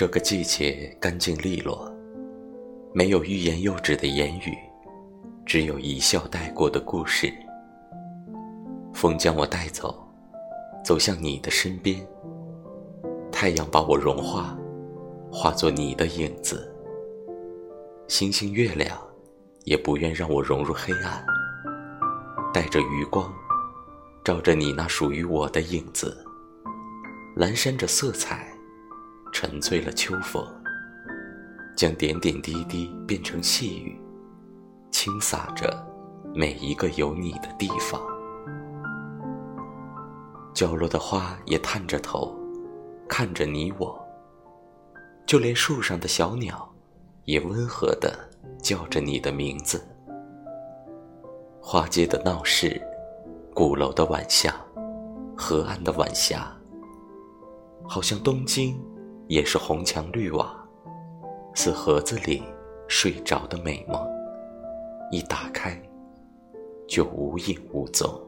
这个季节干净利落，没有欲言又止的言语，只有一笑带过的故事。风将我带走，走向你的身边。太阳把我融化，化作你的影子。星星月亮也不愿让我融入黑暗，带着余光，照着你那属于我的影子。阑珊着色彩，沉醉了秋风，将点点滴滴变成细雨，轻洒着每一个有你的地方。角落的花也探着头，看着你我。就连树上的小鸟，也温和地叫着你的名字。花街的闹市，鼓楼的晚霞，河岸的晚霞。好像东京，也是红墙绿瓦，似盒子里睡着的美梦，一打开，就无影无踪。